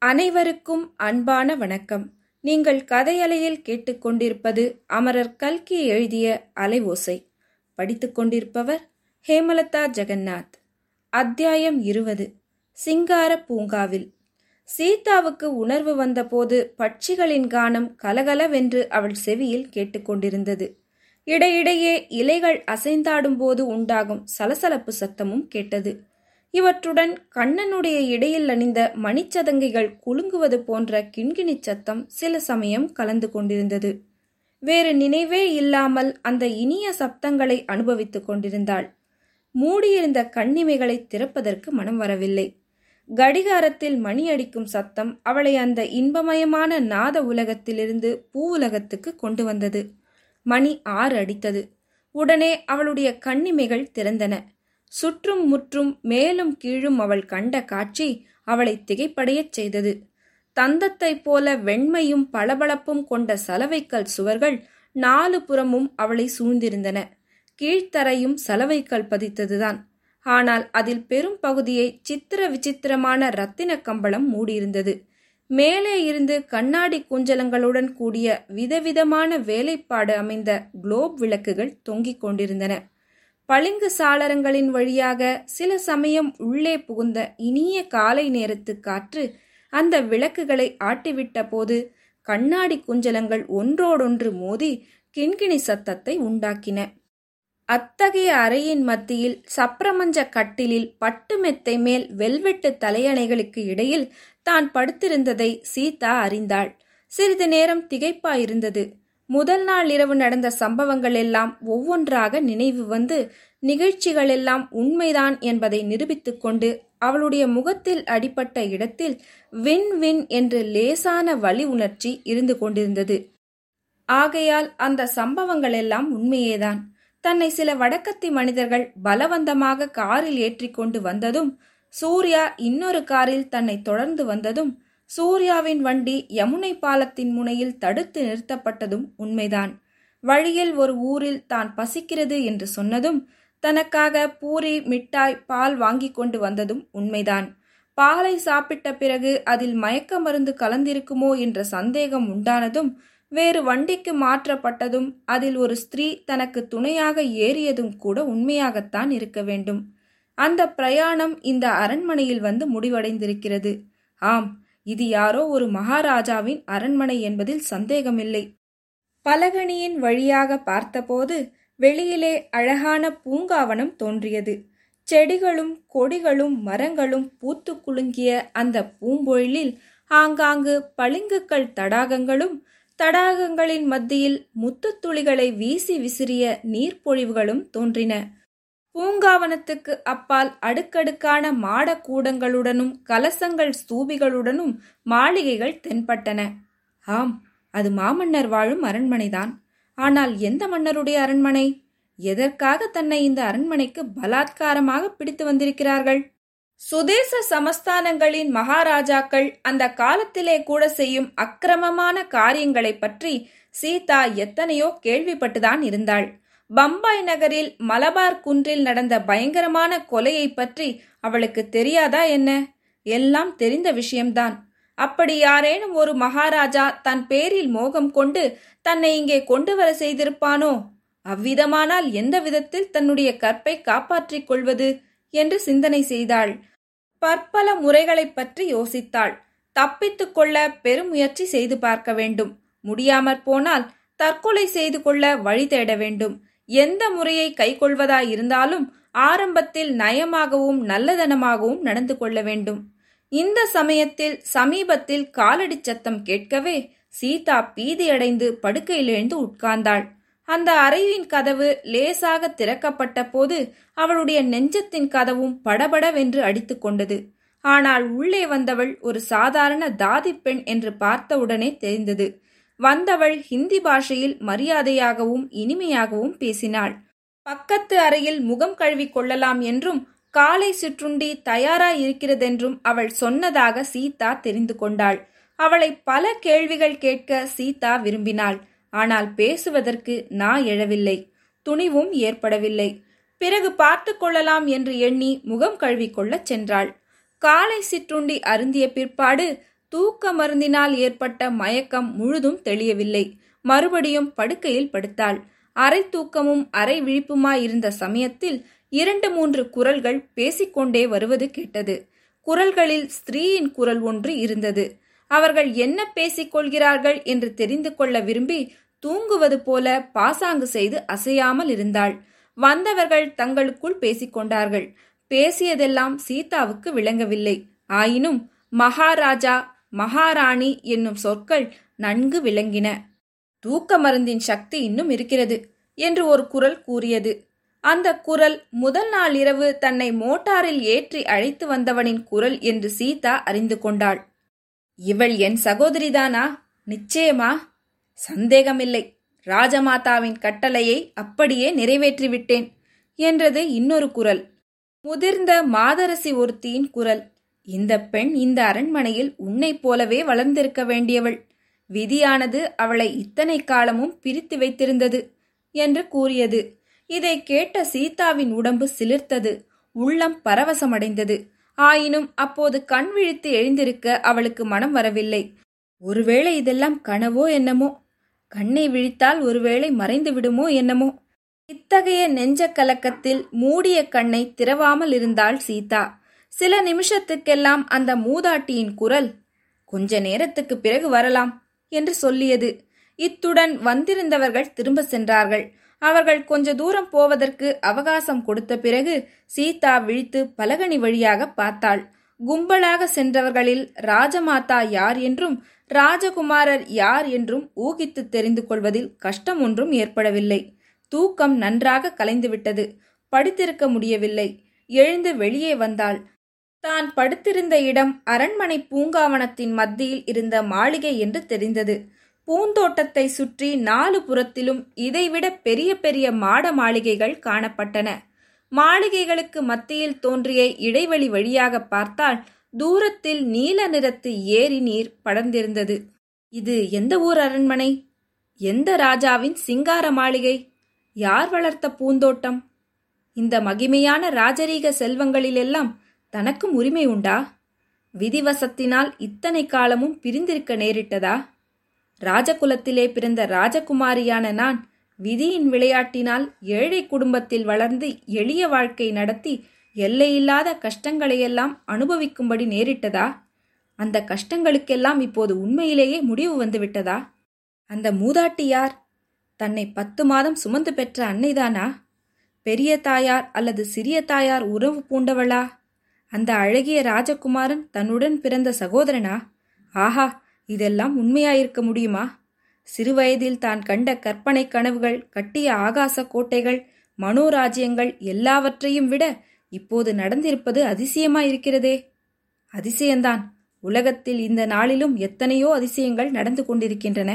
அனைவருக்கும் அன்பான வணக்கம். நீங்கள் கதையலையில் கேட்டுக்கொண்டிருப்பது அமரர் கல்கி எழுதிய அலைவோசை படித்துக் கொண்டிருப்பவர் ஹேமலதா ஜெகநாத். அத்தியாயம் இருபது. சிங்கார பூங்காவில். சீதாவுக்கு உணர்வு வந்தபோது பட்சிகளின் கானம் கலகலவென்று அவள் செவியில் கேட்டுக்கொண்டிருந்தது. இடையிடையே இலைகள் அசைந்தாடும் போது உண்டாகும் சலசலப்பு சத்தமும் கேட்டது. இவற்றுடன் கண்ணனுடைய இடையில் அணிந்த மணிச்சதங்கைகள் குலுங்குவது போன்ற கிண்கிணி சத்தம் சில சமயம் கலந்து கொண்டிருந்தது. வேறு நினைவே இல்லாமல் அந்த இனிய சப்தங்களை அனுபவித்துக் கொண்டிருந்தாள். மூடியிருந்த கண்ணிமைகளை திறப்பதற்கு மனம் வரவில்லை. கடிகாரத்தில் மணி அடிக்கும் சத்தம் அவளை அந்த இன்பமயமான நாத உலகத்திலிருந்து பூ உலகத்துக்கு கொண்டு வந்தது. மணி ஆறு அடித்தது. உடனே அவளுடைய கண்ணிமைகள் திறந்தன. சுற்றும் முற்றும் மேலும் கீழும் அவள் கண்ட காட்சி அவளை திகைப்படையச் செய்தது. தந்தத்தைப் போல வெண்மையும் பளபளப்பும் கொண்ட சலவைக்கல் சுவர்கள் நாலு புறமும் அவளை சூழ்ந்திருந்தன. கீழ்த்தரையும் சலவைக்கல் பதித்ததுதான். ஆனால் அதில் பெரும் பகுதியை சித்திர விசித்திரமான ரத்தின கம்பளம் மூடியிருந்தது. மேலே இருந்து கண்ணாடி குஞ்சலங்களுடன் கூடிய விதவிதமான வேலைப்பாடு அமைந்த குளோப் விளக்குகள் தொங்கிக் கொண்டிருந்தன. பளிங்கு சாளரங்களின் வழியாக சில சமயம் உள்ளே புகுந்த இனிய காலை நேரத்து காற்று அந்த விளக்குகளை ஆட்டிவிட்ட போது கண்ணாடி குஞ்சலங்கள் ஒன்றோடொன்று மோதி கிண்கிணி சத்தத்தை உண்டாக்கின. அத்தகைய அறையின் மத்தியில் சப்ரமஞ்ச கட்டிலில் பட்டு மெத்தை மேல் வெல்வெட்டு தலையணைகளுக்கு இடையில் தான் படுத்திருந்ததை சீதா அறிந்தாள். சிறிது நேரம் திகைப்பாயிருந்தது. முதல் நாள் இரவு நடந்த சம்பவங்கள் எல்லாம் ஒவ்வொன்றாக நினைவு வந்து நிகழ்ச்சிகள் எல்லாம் உண்மைதான் என்பதை நிரூபித்துக் கொண்டு அவளுடைய முகத்தில் அடிப்பட்ட இடத்தில் வின் வின் என்று லேசான வலி உணர்ச்சி இருந்து கொண்டிருந்தது. ஆகையால் அந்த சம்பவங்கள் எல்லாம் உண்மையேதான். தன்னை சில வடக்கத்தி மனிதர்கள் பலவந்தமாக காரில் ஏற்றிக்கொண்டு வந்ததும் சூர்யா இன்னொரு காரில் தன்னை தொடர்ந்து வந்ததும் சூர்யாவின் வண்டி யமுனை பாலத்தின் முனையில் தடுத்து நிறுத்தப்பட்டதும் உண்மைதான். வழியில் ஒரு ஊரில் தான் பசிக்கிறது என்று சொன்னதும் தனக்காக பூரி மிட்டாய் பால் வாங்கி கொண்டு வந்ததும் உண்மைதான். பாலை சாப்பிட்ட பிறகு அதில் மயக்க மருந்து கலந்திருக்குமோ என்ற சந்தேகம் உண்டானதும் வேறு வண்டிக்கு மாற்றப்பட்டதும் அதில் ஒரு ஸ்திரீ தனக்கு துணையாக ஏறியதும் கூட உண்மையாகத்தான் இருக்க வேண்டும். அந்த பிரயாணம் இந்த அரண்மனையில் வந்து முடிவடைந்திருக்கிறது. ஆம் இது யாரோ ஒரு மகாராஜாவின் அரண்மனை என்பதில் சந்தேகமில்லை. பலகணியின் வழியாக பார்த்தபோது வெளியிலே அழகான பூங்காவனம் தோன்றியது. செடிகளும் கொடிகளும் மரங்களும் பூத்து குலுங்கிய அந்த பூம்பொழிலில் ஆங்காங்கு பளிங்குக்கள் தடாகங்களும் தடாகங்களின் மத்தியில் முத்துத்துளிகளை வீசி விசிறிய நீர்ப்பொழிவுகளும் தோன்றின. பூங்காவனத்துக்கு அப்பால் அடுக்கடுக்கான மாடக்கூடங்களுடனும் கலசங்கள் ஸ்தூபிகளுடனும் மாளிகைகள் தென்பட்டன. ஆம் அது மாமன்னர் வாழும் அரண்மனைதான். ஆனால் எந்த மன்னருடைய அரண்மனை? எதற்காக தன்னை இந்த அரண்மனைக்கு பலாத்காரமாக பிடித்து வந்திருக்கிறார்கள்? சுதேச சமஸ்தானங்களின் மகாராஜாக்கள் அந்த காலத்திலே கூட செய்யும் அக்கிரமமான காரியங்களை பற்றி சீதா எத்தனையோ கேள்விப்பட்டுதான் இருந்தாள். பம்பாய் நகரில் மலபார் குன்றில் நடந்த பயங்கரமான கொலையை பற்றி அவளுக்கு தெரியாதா என்ன? எல்லாம் தெரிந்த விஷயம்தான். அப்படி யாரேனும் ஒரு மகாராஜா தன் பேரில் மோகம் கொண்டு தன்னை இங்கே கொண்டு வர செய்திருப்பானோ? அவ்விதமானால் எந்த விதத்தில் தன்னுடைய கற்பை காப்பாற்றிக் கொள்வது? என்று சிந்தனை செய்தாள். பற்பல முறைகளைப் பற்றி யோசித்தாள். தப்பித்துக் கொள்ள பெருமுயற்சி செய்து பார்க்க வேண்டும். முடியாமற் போனால் தற்கொலை செய்து கொள்ள வழி தேட வேண்டும். எந்த முறையை கைக்கொள்வதாயிருந்தாலும் ஆரம்பத்தில் நயமாகவும் நல்லதனமாகவும் நடந்து கொள்ள வேண்டும். இந்த சமயத்தில் சமீபத்தில் காலடி சத்தம் கேட்கவே சீதா பீதியடைந்து படுக்கையில் எழுந்து உட்கார்ந்தாள். அந்த அறையின் கதவு லேசாக திறக்கப்பட்ட போது அவளுடைய நெஞ்சத்தின் கதவும் படபடவென்று அடித்துக்கொண்டது ஆனால் உள்ளே வந்தவள் ஒரு சாதாரண தாதி பெண் என்று பார்த்தவுடனே தெரிந்தது. வந்தவள் ஹிந்தி பாஷையில் மரியாதையாகவும் இனிமையாகவும் பேசினாள். பக்கத்து அறையில் முகம் கழுவி கொள்ளலாம் என்றும் காலை சிற்றுண்டி தயாரா இருக்கிறதென்றும் அவள் சொன்னதாக சீதா தெரிந்து கொண்டாள். அவளை பல கேள்விகள் கேட்க சீதா விரும்பினாள். ஆனால் பேசுவதற்கு நா எழவில்லை. துணிவும் ஏற்படவில்லை. பிறகு பார்த்து கொள்ளலாம் என்று எண்ணி முகம் கழுவிக்கொள்ளச் சென்றாள். காலை சிற்றுண்டி அருந்திய பிற்பாடு தூக்க மருந்தினால் ஏற்பட்ட மயக்கம் முழுதும் தெளியவில்லை. மறுபடியும் படுக்கையில் படுத்தாள். அரை தூக்கமும் அரை விழிப்புமாயிருந்த சமயத்தில் இரண்டு மூன்று குரல்கள் பேசிக்கொண்டே வருவது கேட்டது. குரல்களில் ஸ்திரீயின் குரல் ஒன்று இருந்தது. அவர்கள் என்ன பேசிக் கொள்கிறார்கள் என்று தெரிந்து கொள்ள விரும்பி தூங்குவது போல பாசாங்கு செய்து அசையாமல் இருந்தாள். வந்தவர்கள் தங்களுக்குள் பேசிக்கொண்டார்கள். பேசியதெல்லாம் சீதாவுக்கு விளங்கவில்லை. ஆயினும் மகாராஜா மகாராணி என்னும் சொற்கள் நன்கு விளங்கின. தூக்க மருந்தின் சக்தி இன்னும் இருக்கிறது என்று ஒரு குரல் கூறியது. அந்த குரல் முதல் நாள் இரவு தன்னை மோட்டாரில் ஏற்றி அழைத்து வந்தவனின் குரல் என்று சீதா அறிந்து கொண்டாள். இவள் என் சகோதரிதானா? நிச்சயமா? சந்தேகமில்லை. ராஜமாதாவின் கட்டளையை அப்படியே நிறைவேற்றிவிட்டேன் என்றது இன்னொரு குரல். முதிர்ந்த மாதரசி ஒருத்தியின் குரல். இந்த பெண் இந்த அரண்மனையில் உன்னைப் போலவே வளர்ந்திருக்க வேண்டியவள். விதியானது அவளை இத்தனை காலமும் பிரித்து வைத்திருந்தது என்று கூறியது. இதை கேட்ட சீதாவின் உடம்பு சிலிர்த்தது. உள்ளம் பரவசமடைந்தது. ஆயினும் அப்போது கண் விழித்து எழுந்திருக்க அவளுக்கு மனம் வரவில்லை. ஒருவேளை இதெல்லாம் கனவோ என்னமோ? கண்ணை விழித்தால் ஒருவேளை மறைந்து விடுமோ என்னமோ? இத்தகைய நெஞ்ச கலக்கத்தில் மூடிய கண்ணை திறவாமல் இருந்தாள் சீதா. சில நிமிஷத்துக்கெல்லாம் அந்த மூதாட்டியின் குரல் கொஞ்ச நேரத்துக்கு பிறகு வரலாம் என்று சொல்லியது. இத்துடன் வந்திருந்தவர்கள் திரும்ப சென்றார்கள். அவர்கள் கொஞ்ச தூரம் போவதற்கு அவகாசம் கொடுத்த பிறகு சீதா விழித்து பலகனி வழியாக பார்த்தாள். கும்பலாக சென்றவர்களில் ராஜமாதா யார் என்றும் ராஜகுமாரர் யார் என்றும் ஊகித்து தெரிந்து கொள்வதில் கஷ்டம் ஒன்றும் ஏற்படவில்லை. தூக்கம் நன்றாக கலைந்துவிட்டது. படித்திருக்க முடியவில்லை. எழுந்து வெளியே வந்தாள். தான் படுத்திருந்த இடம் அரண்மனை பூங்காவனத்தின் மத்தியில் இருந்த மாளிகை என்று தெரிந்தது. பூந்தோட்டத்தை சுற்றி நாலு புறத்திலும் இதைவிட பெரிய பெரிய மாட மாளிகைகள் காணப்பட்டன. மாளிகைகளுக்கு மத்தியில் தோன்றிய இடைவெளி வழியாக பார்த்தால் தூரத்தில் நீல நிறத்து ஏரி நீர் படர்ந்திருந்தது. இது எந்த ஊர் அரண்மனை? எந்த ராஜாவின் சிங்கார மாளிகை? யார் வளர்த்த பூந்தோட்டம்? இந்த மகிமையான ராஜரீக செல்வங்களிலெல்லாம் தனக்கும் உரிமை உண்டா? விதிவசத்தினால் இத்தனை காலமும் பிரிந்திருக்க நேரிட்டதா? ராஜகுலத்திலே பிறந்த ராஜகுமாரியான நான் விதியின் விளையாட்டினால் ஏழை குடும்பத்தில் வளர்ந்து எளிய வாழ்க்கை நடத்தி எல்லையில்லாத கஷ்டங்களையெல்லாம் அனுபவிக்கும்படி நேரிட்டதா? அந்த கஷ்டங்களுக்கெல்லாம் இப்போது உண்மையிலேயே முடிவு வந்துவிட்டதா? அந்த மூதாட்டி யார்? தன்னை பத்து மாதம் சுமந்து பெற்ற அன்னைதானா? பெரிய தாயார் அல்லது சிறிய தாயார் உறவு பூண்டவளா? அந்த அழகிய ராஜகுமாரன் தன்னுடன் பிறந்த சகோதரனா? ஆஹா இதெல்லாம் உண்மையாயிருக்க முடியுமா? சிறுவயதில் தான் கண்ட கற்பனை கனவுகள் கட்டிய ஆகாச கோட்டைகள் மனோராஜ்யங்கள் எல்லாவற்றையும் விட இப்போது நடந்திருப்பது அதிசயமாயிருக்கிறதே. அதிசயந்தான் உலகத்தில் இந்த நாளிலும் எத்தனையோ அதிசயங்கள் நடந்து கொண்டிருக்கின்றன.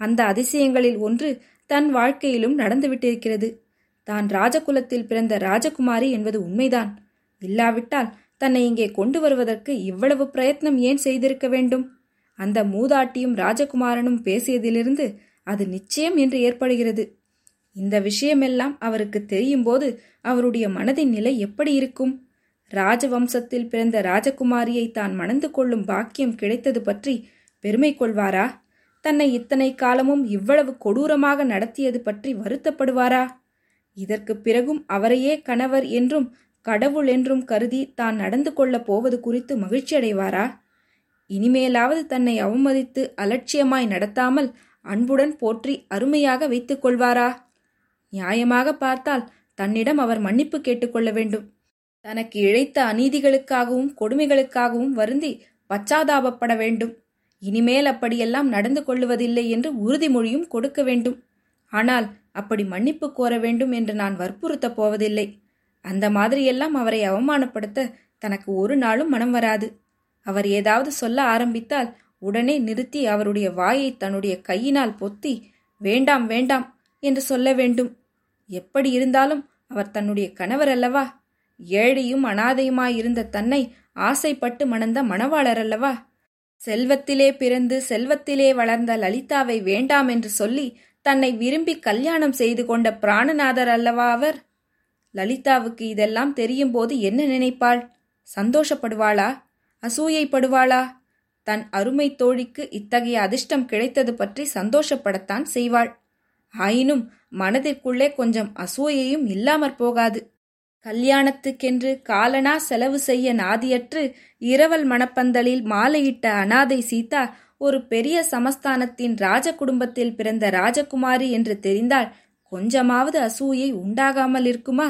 அந்த அதிசயங்களில் ஒன்று தன் வாழ்க்கையிலும் நடந்துவிட்டிருக்கிறது. தான் ராஜகுலத்தில் பிறந்த ராஜகுமாரி என்பது உண்மைதான். இல்லாவிட்டால் தன்னை இங்கே கொண்டு வருவதற்கு இவ்வளவு பிரயத்னம் ஏன் செய்திருக்க வேண்டும்? அந்த மூதாட்டியும் ராஜகுமாரனும் பேசியதிலிருந்து அது நிச்சயம் என்று ஏற்படுகிறது. இந்த விஷயமெல்லாம் அவருக்கு தெரியும்போது அவருடைய மனதின் நிலை எப்படி இருக்கும்? ராஜவம்சத்தில் பிறந்த ராஜகுமாரியை தான் மணந்து கொள்ளும் பாக்கியம் கிடைத்தது பற்றி பெருமை கொள்வாரா? தன்னை இத்தனை காலமும் இவ்வளவு கொடூரமாக நடத்தியது பற்றி வருத்தப்படுவாரா? இதற்கு பிறகும் அவரையே கணவர் என்றும் கடவுள் என்றும் கருதி தான் நடந்து கொள்ளப் போவது குறித்து மகிழ்ச்சியடைவாரா? இனிமேலாவது தன்னை அவமதித்து அலட்சியமாய் நடத்தாமல் அன்புடன் போற்றி அருமையாக வைத்துக் கொள்வாரா? நியாயமாக பார்த்தால் தன்னிடம் அவர் மன்னிப்பு கேட்டுக்கொள்ள வேண்டும். தனக்கு இழைத்த அநீதிகளுக்காகவும் கொடுமைகளுக்காகவும் வருந்தி பச்சாதாபப்பட வேண்டும். இனிமேல் அப்படியெல்லாம் நடந்து கொள்ளுவதில்லை என்று உறுதிமொழியும் கொடுக்க வேண்டும். ஆனால் அப்படி மன்னிப்பு கோர வேண்டும் என்று நான் வற்புறுத்தப் போவதில்லை. அந்த மாதிரியெல்லாம் அவரை அவமானப்படுத்த தனக்கு ஒரு நாளும் மனம் வராது. அவர் ஏதாவது சொல்ல ஆரம்பித்தால் உடனே நிறுத்தி அவருடைய வாயை தன்னுடைய கையினால் பொத்தி வேண்டாம் வேண்டாம் என்று சொல்ல வேண்டும். எப்படி இருந்தாலும் அவர் தன்னுடைய கணவர் அல்லவா? ஏழையும் அனாதையுமாயிருந்த தன்னை ஆசைப்பட்டு மணந்த மணவாளர் அல்லவா? செல்வத்திலே பிறந்து செல்வத்திலே வளர்ந்த லலிதாவை வேண்டாம் என்று சொல்லி தன்னை விரும்பி கல்யாணம் செய்து கொண்ட பிராணநாதர் அல்லவா அவர்? லலிதாவுக்கு இதெல்லாம் தெரியும் போது என்ன நினைப்பாள்? சந்தோஷப்படுவாளா? அசூயைப்படுவாளா? தன் அருமை தோழிக்கு இத்தகைய அதிர்ஷ்டம் கிடைத்தது பற்றி சந்தோஷப்படத்தான் செய்வாள். ஆயினும் மனதிற்குள்ளே கொஞ்சம் அசூயையும் இல்லாமற் போகாது. கல்யாணத்துக்கென்று காலனா செலவு செய்ய நாதியற்று இரவல் மணப்பந்தலில் மாலையிட்ட அனாதை சீதா ஒரு பெரிய சமஸ்தானத்தின் ராஜ குடும்பத்தில் பிறந்த ராஜகுமாரி என்று தெரிந்தால் கொஞ்சமாவது அசூயை உண்டாகாமல் இருக்குமா?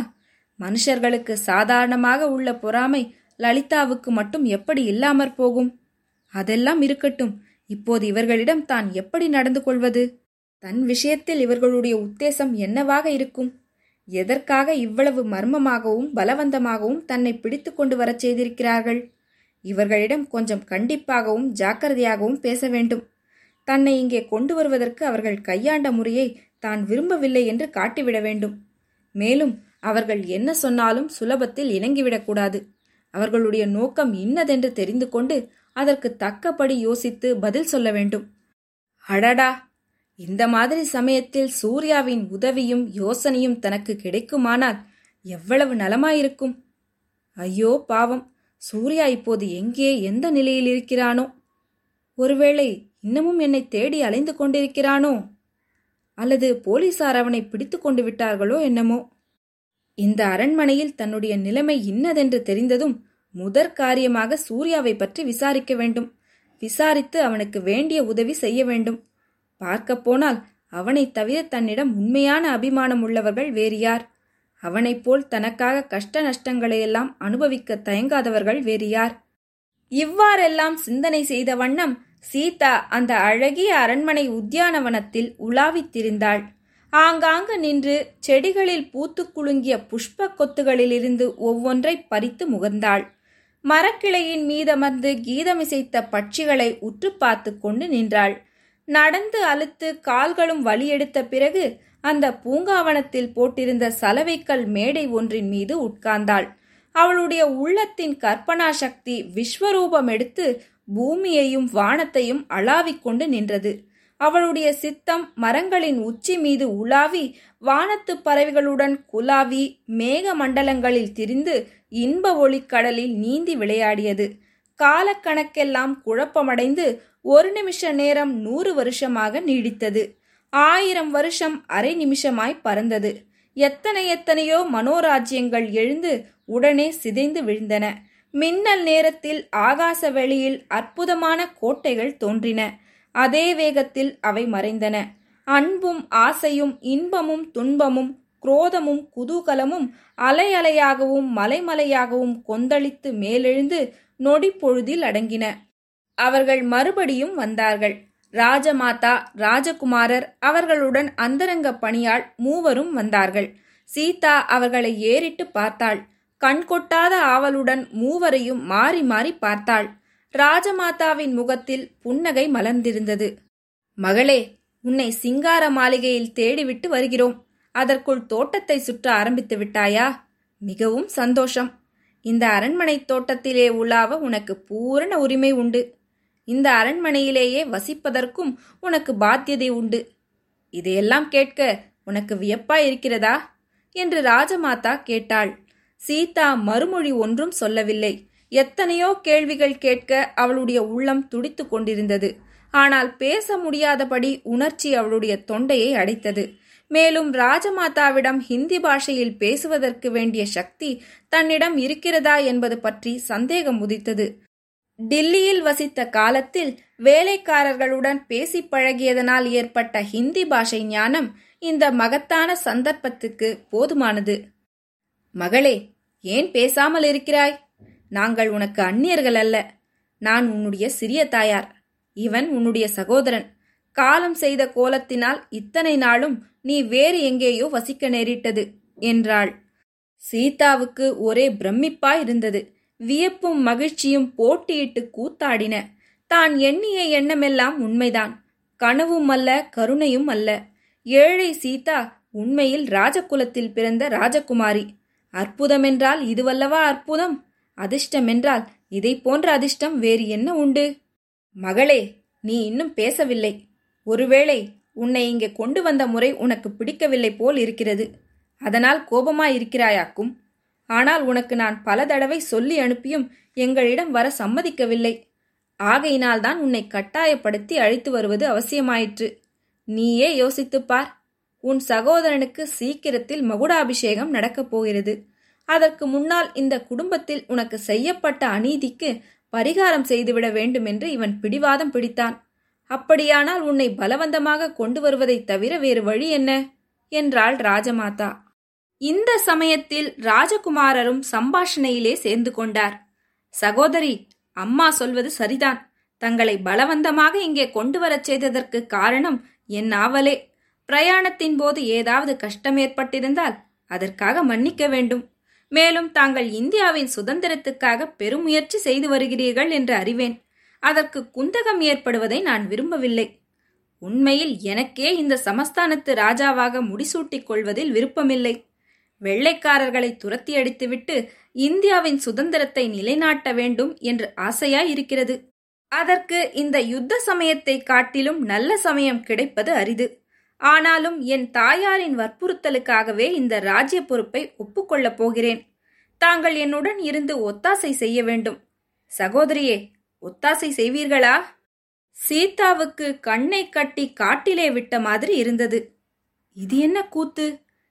மனுஷர்களுக்கு சாதாரணமாக உள்ள பொறாமை லலிதாவுக்கு மட்டும் எப்படி இல்லாமற் போகும்? அதெல்லாம் இருக்கட்டும். இப்போது இவர்களிடம் தான் எப்படி நடந்து கொள்வது? தன் விஷயத்தில் இவர்களுடைய உத்தேசம் என்னவாக இருக்கும்? எதற்காக இவ்வளவு மர்மமாகவும் பலவந்தமாகவும் தன்னை பிடித்து கொண்டு வரச் செய்திருக்கிறார்கள்? இவர்களிடம் கொஞ்சம் கண்டிப்பாகவும் ஜாக்கிரதையாகவும் பேச வேண்டும். தன்னை இங்கே கொண்டு வருவதற்கு அவர்கள் கையாண்ட முறையை தான் விரும்பவில்லை என்று காட்டிவிட வேண்டும். மேலும் அவர்கள் என்ன சொன்னாலும் சுலபத்தில் இணங்கிவிடக்கூடாது அவர்களுடைய நோக்கம் இன்னதென்று தெரிந்து கொண்டு அதற்கு தக்கபடி யோசித்து பதில் சொல்ல வேண்டும். அடடா! இந்த மாதிரி சமயத்தில் சூர்யாவின் உதவியும் யோசனையும் தனக்கு கிடைக்குமானால் எவ்வளவு நலமாயிருக்கும்? ஐயோ பாவம்! சூர்யா இப்போது எங்கே எந்த நிலையில் இருக்கிறானோ? ஒருவேளை இன்னமும் என்னை தேடி அலைந்து கொண்டிருக்கிறானோ? அல்லது போலீசார் அவனை பிடித்து கொண்டு விட்டார்களோ என்னமோ? இந்த அரண்மனையில் தன்னுடைய நிலைமை இன்னதென்று தெரிந்ததும் முதற் காரியமாக சூர்யாவை பற்றி விசாரிக்க வேண்டும். விசாரித்து அவனுக்கு வேண்டிய உதவி செய்ய வேண்டும். பார்க்கப் போனால் அவனைத் தவிர தன்னிடம் உண்மையான அபிமானம் உள்ளவர்கள் வேறு யார்? அவனைப் போல் தனக்காக கஷ்ட நஷ்டங்களையெல்லாம் அனுபவிக்க தயங்காதவர்கள் வேறு யார்? இவ்வாறெல்லாம் சிந்தனை செய்த வண்ணம் சீதா அந்த அழகிய அரண்மனை உத்தியானவனத்தில் உலாவித் திரிந்தாள் ஆங்காங்கு நின்று செடிகளில் பூத்து குலுங்கிய புஷ்ப கொத்துகளிலிருந்து ஒவ்வொன்றை பறித்து முகர்ந்தாள். மரக்கிளையின் மீதமர்ந்து கீதமிசைத்த பட்சிகளை உற்று பார்த்து கொண்டு நின்றாள். நடந்து அழுத்து கால்களும் வலியெடுத்த பிறகு அந்த பூங்காவனத்தில் போட்டிருந்த சலவைக்கல் மேடை ஒன்றின் மீது உட்கார்ந்தாள். அவளுடைய உள்ளத்தின் கற்பனா சக்தி விஸ்வரூபம் எடுத்து பூமியையும் வானத்தையும் அளாவிக் கொண்டு நின்றது. அவளுடைய சித்தம் மரங்களின் உச்சி மீது உலாவி வானத்து பறவைகளுடன் குலாவி மேக மண்டலங்களில் திரிந்து இன்ப ஒளிக்கடலில் நீந்தி விளையாடியது. காலக்கணக்கெல்லாம் குழப்பமடைந்து ஒரு நிமிஷ நேரம் நூறு வருஷமாக நீடித்தது. ஆயிரம் வருஷம் அரை நிமிஷமாய் பறந்தது. எத்தனை எத்தனையோ மனோராஜ்யங்கள் எழுந்து உடனே சிதைந்து விழுந்தன. மின்னல் நேரத்தில் ஆகாச வெளியில் அற்புதமான கோட்டைகள் தோன்றின. அதே வேகத்தில் அவை மறைந்தன. அன்பும் ஆசையும் இன்பமும் துன்பமும் குரோதமும் குதூகலமும் அலை அலையாகவும் மலைமலையாகவும் கொந்தளித்து மேலெழுந்து நொடி பொழுதில் அடங்கின. அவர்கள் மறுபடியும் வந்தார்கள். ராஜமாதா ராஜகுமாரர் அவர்களுடன் அந்தரங்க பணியாள் மூவரும் வந்தார்கள். சீதா அவர்களை ஏறிட்டு பார்த்தாள். கண் கொட்டாத ஆவலுடன் மூவரையும் மாறி மாறி பார்த்தாள். ராஜமாதாவின் முகத்தில் புன்னகை மலர்ந்திருந்தது. மகளே உன்னை சிங்கார மாளிகையில் தேடிவிட்டு வருகிறோம். அதற்குள் தோட்டத்தை சுற்ற ஆரம்பித்து விட்டாயா? மிகவும் சந்தோஷம். இந்த அரண்மனை தோட்டத்திலே உலாவ உனக்கு பூரண உரிமை உண்டு. இந்த அரண்மனையிலேயே வசிப்பதற்கும் உனக்கு பாத்தியதை உண்டு. இதையெல்லாம் கேட்க உனக்கு வியப்பாய் இருக்கிறதா என்று ராஜமாதா கேட்டாள். சீதா மறுமொழி ஒன்றும் சொல்லவில்லை. எத்தனையோ கேள்விகள் கேட்க அவளுடைய உள்ளம் துடித்து கொண்டிருந்தது. ஆனால் பேச முடியாதபடி உணர்ச்சி அவளுடைய தொண்டையை அடைத்தது. மேலும் ராஜமாதாவிடம் ஹிந்தி பாஷையில் பேசுவதற்கு வேண்டிய சக்தி தன்னிடம் இருக்கிறதா என்பது பற்றி சந்தேகம் உதித்தது. டில்லியில் வசித்த காலத்தில் வேலைக்காரர்களுடன் பேசி பழகியதனால் ஏற்பட்ட ஹிந்தி பாஷை ஞானம் இந்த மகத்தான சந்தர்ப்பத்துக்கு போதுமானது. மகளே ஏன் பேசாமல் இருக்கிறாய்? நாங்கள் உனக்கு அந்நியர்கள் அல்ல. நான் உன்னுடைய சிறிய தாயார். இவன் உன்னுடைய சகோதரன். காலம் செய்த கோலத்தினால் இத்தனை நாளும் நீ வேறு எங்கேயோ வசிக்க நேரிட்டது என்றாள். சீதாவுக்கு ஒரே பிரமிப்பாய் இருந்தது வியப்பும் மகிழ்ச்சியும் போட்டியிட்டு கூத்தாடின. தான் எண்ணிய எண்ணமெல்லாம் உண்மைதான். கனவும் அல்ல கருணையும் அல்ல. ஏழை சீதா உண்மையில் ராஜகுலத்தில் பிறந்த ராஜகுமாரி. அற்புதமென்றால் இதுவல்லவா அற்புதம்? அதிர்ஷ்டமென்றால் இதை போன்ற அதிர்ஷ்டம் வேறு என்ன உண்டு? மகளே நீ இன்னும் பேசவில்லை. ஒருவேளை உன்னை இங்கே கொண்டு வந்த முறை உனக்கு பிடிக்கவில்லை போல் இருக்கிறது. அதனால் கோபமாயிருக்கிறாயாக்கும். ஆனால் உனக்கு நான் பல தடவை சொல்லி அனுப்பியும் எங்களிடம் வர சம்மதிக்கவில்லை. ஆகையினால்தான் உன்னை கட்டாயப்படுத்தி அழைத்து வருவது அவசியமாயிற்று. நீயே யோசித்துப் பார். உன் சகோதரனுக்கு சீக்கிரத்தில் மகுடாபிஷேகம் நடக்கப் போகிறது. அதற்கு முன்னால் இந்த குடும்பத்தில் உனக்கு செய்யப்பட்ட அநீதிக்கு பரிகாரம் செய்துவிட வேண்டுமென்று இவன் பிடிவாதம் பிடித்தான். அப்படியானால் உன்னை பலவந்தமாக கொண்டு வருவதைத் தவிர வேறு வழி என்ன? என்றாள் ராஜமாதா. இந்த சமயத்தில் ராஜகுமாரரும் சம்பாஷணையிலே சேர்ந்து கொண்டார். சகோதரி அம்மா சொல்வது சரிதான். தங்களை பலவந்தமாக இங்கே கொண்டு வரச் செய்ததற்கு காரணம் என் ஆவலே. பிரயாணத்தின் போது ஏதாவது கஷ்டம் ஏற்பட்டிருந்தால் அதற்காக மன்னிக்க வேண்டும். மேலும் தாங்கள் இந்தியாவின் சுதந்திரத்துக்காக பெருமுயற்சி செய்து வருகிறீர்கள் என்று அறிவேன். அதற்கு குந்தகம் ஏற்படுவதை நான் விரும்பவில்லை. உண்மையில் எனக்கே இந்த சமஸ்தானத்து ராஜாவாக முடிசூட்டிக் கொள்வதில் விருப்பமில்லை. வெள்ளைக்காரர்களை துரத்தி அடித்துவிட்டு இந்தியாவின் சுதந்திரத்தை நிலைநாட்ட வேண்டும் என்று ஆசையாய் இருக்கிறது அதற்கு இந்த யுத்த சமயத்தை காட்டிலும் நல்ல சமயம் கிடைப்பது அரிது. ஆனாலும் என் தாயாரின் வற்புறுத்தலுக்காகவே இந்த ராஜ்ய பொறுப்பை ஒப்புக்கொள்ளப் போகிறேன். தாங்கள் என்னுடன் இருந்து ஒத்தாசை செய்ய வேண்டும். சகோதரியே ஒத்தாசை செய்வீர்களா? சீதாவுக்கு கண்ணை கட்டி காட்டிலே விட்ட மாதிரி இருந்தது. இது என்ன கூத்து?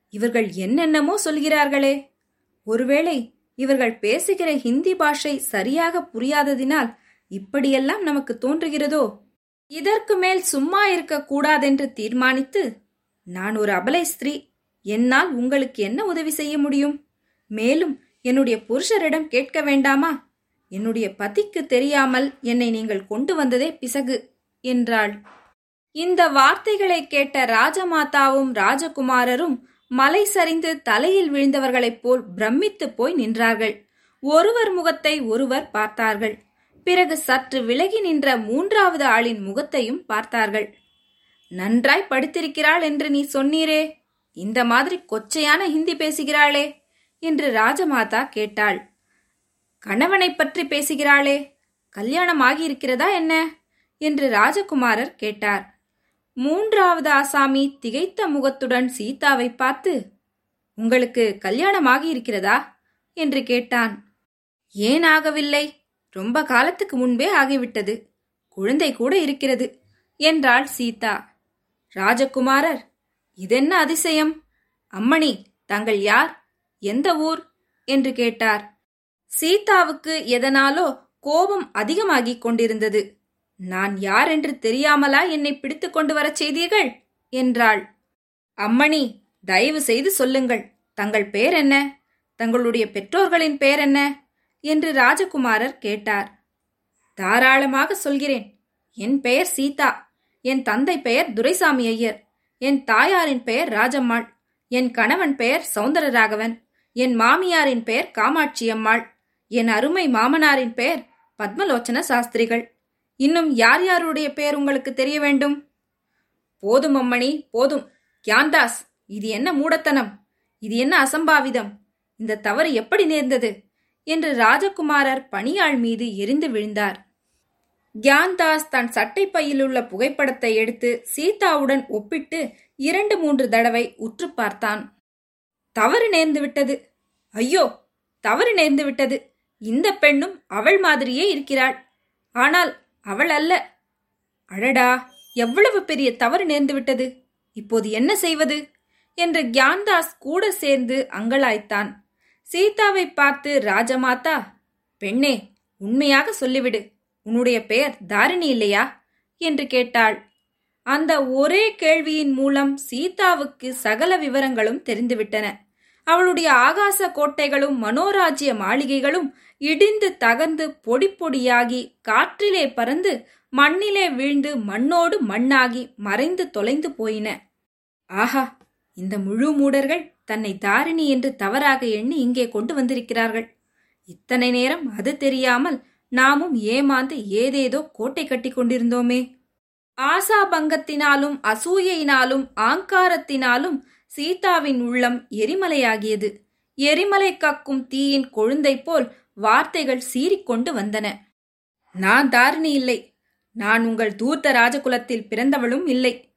இவர்கள் என்னென்னமோ சொல்கிறார்களே. ஒருவேளை இவர்கள் பேசுகிற ஹிந்தி பாஷை சரியாக புரியாததினால் இப்படியெல்லாம் நமக்கு தோன்றுகிறதோ? இதற்கு மேல் சும்மா இருக்க கூடாதென்று தீர்மானித்து நான் ஒரு அபலை ஸ்திரீ என்னால் உங்களுக்கு என்ன உதவி செய்ய முடியும்? மேலும் என்னுடைய புருஷரிடம் கேட்க வேண்டாமா? என்னுடைய பதிக்கு தெரியாமல் என்னை நீங்கள் கொண்டு வந்ததே பிசகு என்றாள். இந்த வார்த்தைகளை கேட்ட ராஜமாதாவும் ராஜகுமாரரும் மலை சரிந்து தலையில் விழுந்தவர்களைப் போல் பிரமித்து போய் நின்றார்கள். ஒருவர் முகத்தை ஒருவர் பார்த்தார்கள். பிறகு சற்று விலகி நின்ற மூன்றாவது ஆளின் முகத்தையும் பார்த்தார்கள். நன்றாய் படித்திருக்கிறாள் என்று நீ சொன்னீரே. இந்த மாதிரி கொச்சையான ஹிந்தி பேசுகிறாளே என்று ராஜமாதா கேட்டாள். கணவனை பற்றி பேசுகிறாளே. கல்யாணம் ஆகியிருக்கிறதா என்ன? என்று ராஜகுமாரர் கேட்டார். மூன்றாவது ஆசாமி திகைத்த முகத்துடன் சீதாவை பார்த்து உங்களுக்கு கல்யாணம் ஆகியிருக்கிறதா? என்று கேட்டான். ஏன் ஆகவில்லை? ரொம்ப காலத்துக்கு முன்பே ஆகிவிட்டது. குழந்தை கூட இருக்கிறது என்றாள் சீதா. ராஜகுமாரர் இதென்ன அதிசயம்? அம்மணி தங்கள் யார்? எந்த ஊர்? என்று கேட்டார். சீதாவுக்கு எதனாலோ கோபம் அதிகமாகிக் கொண்டிருந்தது. நான் யார் என்று தெரியாமலா என்னை பிடித்து கொண்டு வரச் செய்தீர்கள்? என்றாள். அம்மணி தயவு செய்து சொல்லுங்கள். தங்கள் பெயர் என்ன? தங்களுடைய பெற்றோர்களின் பெயர் என்ன? என்று ராஜகுமாரர் கேட்டார். தாராளமாக சொல்கிறேன். என் பெயர் சீதா. என் தந்தை பெயர் துரைசாமி ஐயர். என் தாயாரின் பெயர் ராஜம்மாள். என் கணவன் பெயர் சௌந்தரராகவன். என் மாமியாரின் பெயர் காமாட்சி அம்மாள் என் அருமை மாமனாரின் பெயர் பத்மலோச்சன சாஸ்திரிகள். இன்னும் யார் யாருடைய பெயர் உங்களுக்கு தெரிய வேண்டும்? போதும் அம்மணி போதும். கியான்தாஸ் இது என்ன மூடத்தனம்? இது என்ன அசம்பாவிதம்? இந்த தவறு எப்படி நேர்ந்தது? என்று ராஜகுமாரர் பணியாள் மீது எரிந்து விழுந்தார். கியான்தாஸ் தன் சட்டை பையிலுள்ள புகைப்படத்தை எடுத்து சீதாவுடன் ஒப்பிட்டு இரண்டு மூன்று தடவை உற்று பார்த்தான். தவறு நேர்ந்து விட்டது ஐயோ தவறு நேர்ந்து விட்டது இந்த பெண்ணும் அவள் மாதிரியே இருக்கிறாள். ஆனால் அவள் அல்ல. அழடா எவ்வளவு பெரிய தவறு நேர்ந்து விட்டது இப்போது என்ன செய்வது? என்று கியான்தாஸ் கூட சேர்ந்து அங்கலாய்த்தான். சீதாவை பார்த்து ராஜமாதா பெண்ணே உண்மையாக சொல்லிவிடு. உன்னுடைய பெயர் தாரிணி இல்லையா? என்று கேட்டாள். அந்த ஒரே கேள்வியின் மூலம் சீதாவுக்கு சகல விவரங்களும் தெரிந்துவிட்டன. அவளுடைய ஆகாச கோட்டைகளும் மனோராஜ்ய மாளிகைகளும் இடிந்து தகர்ந்து பொடி பொடியாகி காற்றிலே பறந்து மண்ணிலே வீழ்ந்து மண்ணோடு மண்ணாகி மறைந்து தொலைந்து போயின. ஆஹா! இந்த முழு மூடர்கள் தன்னை தாரிணி என்று தவறாக எண்ணி இங்கே கொண்டு வந்திருக்கிறார்கள். இத்தனை நேரம் அது தெரியாமல் நாமும் ஏமாந்து ஏதேதோ கோட்டை கட்டி கொண்டிருந்தோமே. ஆசாபங்கத்தினாலும் அசூயையினாலும் ஆங்காரத்தினாலும் சீதாவின் உள்ளம் எரிமலையாகியது. எரிமலை கக்கும் தீயின் கொழுந்தை போல் வார்த்தைகள் சீறிக்கொண்டு வந்தன. நான் தாரிணி இல்லை. நான் உங்கள் தூர்த்த ராஜகுலத்தில் பிறந்தவளும் இல்லை.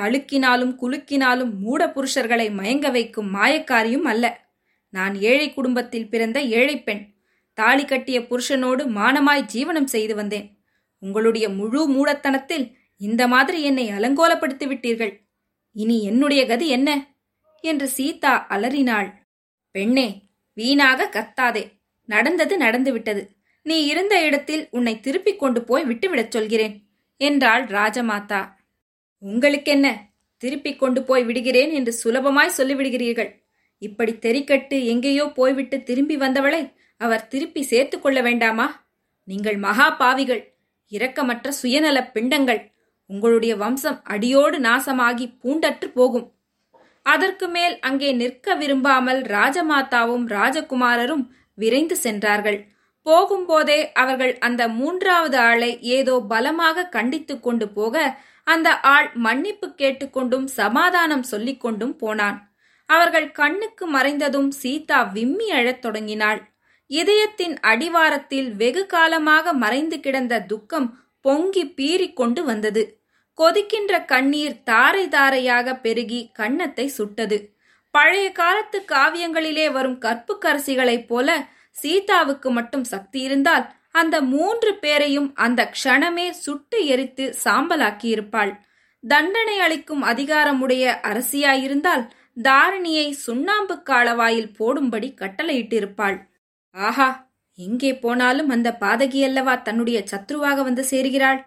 தழுக்கினாலும் குலுக்கினாலும் மூட புருஷர்களை மயங்க வைக்கும் மாயக்காரியும் அல்ல. நான் ஏழை குடும்பத்தில் பிறந்த ஏழை பெண். தாலி கட்டிய புருஷனோடு மானமாய் ஜீவனம் செய்து வந்தேன். உங்களுடைய முழு மூடத்தனத்தில் இந்த மாதிரி என்னை அலங்கோலப்படுத்தி விட்டீர்கள். இனி என்னுடைய கதி என்ன? என்று சீதா அலறினாள். பெண்ணே வீணாக கத்தாதே. நடந்தது நடந்துவிட்டது. நீ இருந்த இடத்தில் உன்னை திருப்பிக் கொண்டு போய் விட்டுவிடச் சொல்கிறேன் என்றாள் ராஜமாதா. உங்களுக்கென்ன? திருப்பிக் கொண்டு போய் விடுகிறேன் என்று சுலபமாய் சொல்லிவிடுகிறீர்கள். இப்படி தெரிக்கட்டு எங்கேயோ போய்விட்டு திரும்பி வந்தவளை அவர் திருப்பி சேர்த்து கொள்ள வேண்டாமா? நீங்கள் மகா பாவிகள். இரக்கமற்ற சுயநல பிண்டங்கள். உங்களுடைய வம்சம் அடியோடு நாசமாகி பூண்டற்று போகும். அதற்கு மேல் அங்கே நிற்க விரும்பாமல் ராஜமாதாவும் ராஜகுமாரரும் விரைந்து சென்றார்கள். போகும்போதே அவர்கள் அந்த மூன்றாவது ஆளை ஏதோ பலமாக கண்டித்துக் கொண்டு போக அந்த ஆள் மன்னிப்பு கேட்டுக்கொண்டும் சமாதானம் சொல்லிக் கொண்டும் போனான். அவர்கள் கண்ணுக்கு மறைந்ததும் சீதா விம்மி அழத் தொடங்கினாள். இதயத்தின் அடிவாரத்தில் வெகு காலமாக மறைந்து கிடந்த துக்கம் பொங்கி பீறிக் கொண்டு வந்தது. கொதிக்கின்ற கண்ணீர் தாரை தாரையாக பெருகி கன்னத்தை சுட்டது. பழைய காலத்து காவியங்களிலே வரும் கற்புக்கரசிகளைப் போல சீதாவுக்கு மட்டும் சக்தி இருந்தால் அந்த மூன்று பேரையும் அந்த க்ஷணமே சுட்டு எரித்து சாம்பலாக்கியிருப்பாள். தண்டனை அளிக்கும் அதிகாரமுடைய அரசியாயிருந்தால் தாரிணியை சுண்ணாம்பு காலவாயில் போடும்படி கட்டளையிட்டிருப்பாள். ஆஹா எங்கே போனாலும் அந்த பாதகியல்லவா தன்னுடைய சத்ருவாக வந்து சேருகிறாள்?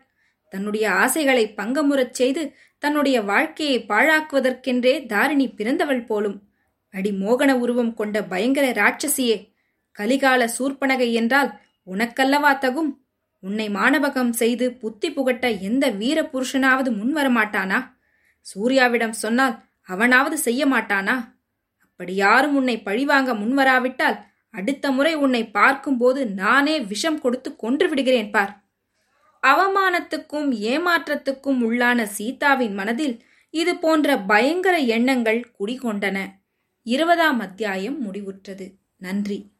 தன்னுடைய ஆசைகளை பங்கமுறச் செய்து தன்னுடைய வாழ்க்கையை பாழாக்குவதற்கென்றே தாரிணி பிறந்தவள் போலும். அடி மோகன உருவம் கொண்ட பயங்கர ராட்சசியே கலிகால சூர்பனகை என்றால் உனக்கல்லவா தகும்? உன்னை மானபகம் செய்து புத்தி புகட்ட எந்த வீர புருஷனாவது முன்வரமாட்டானா? சூர்யாவிடம் சொன்னால் அவனாவது செய்ய மாட்டானா? அப்படி யாரும் உன்னை பழிவாங்க முன்வராவிட்டால் அடுத்த முறை உன்னை பார்க்கும்போது நானே விஷம் கொடுத்து கொன்று விடுகிறேன் பார். அவமானத்துக்கும் ஏமாற்றத்துக்கும் உள்ளான சீதாவின் மனதில் இது போன்ற பயங்கர எண்ணங்கள் குடிகொண்டன. இருபதாம் அத்தியாயம் முடிவுற்றது. நன்றி.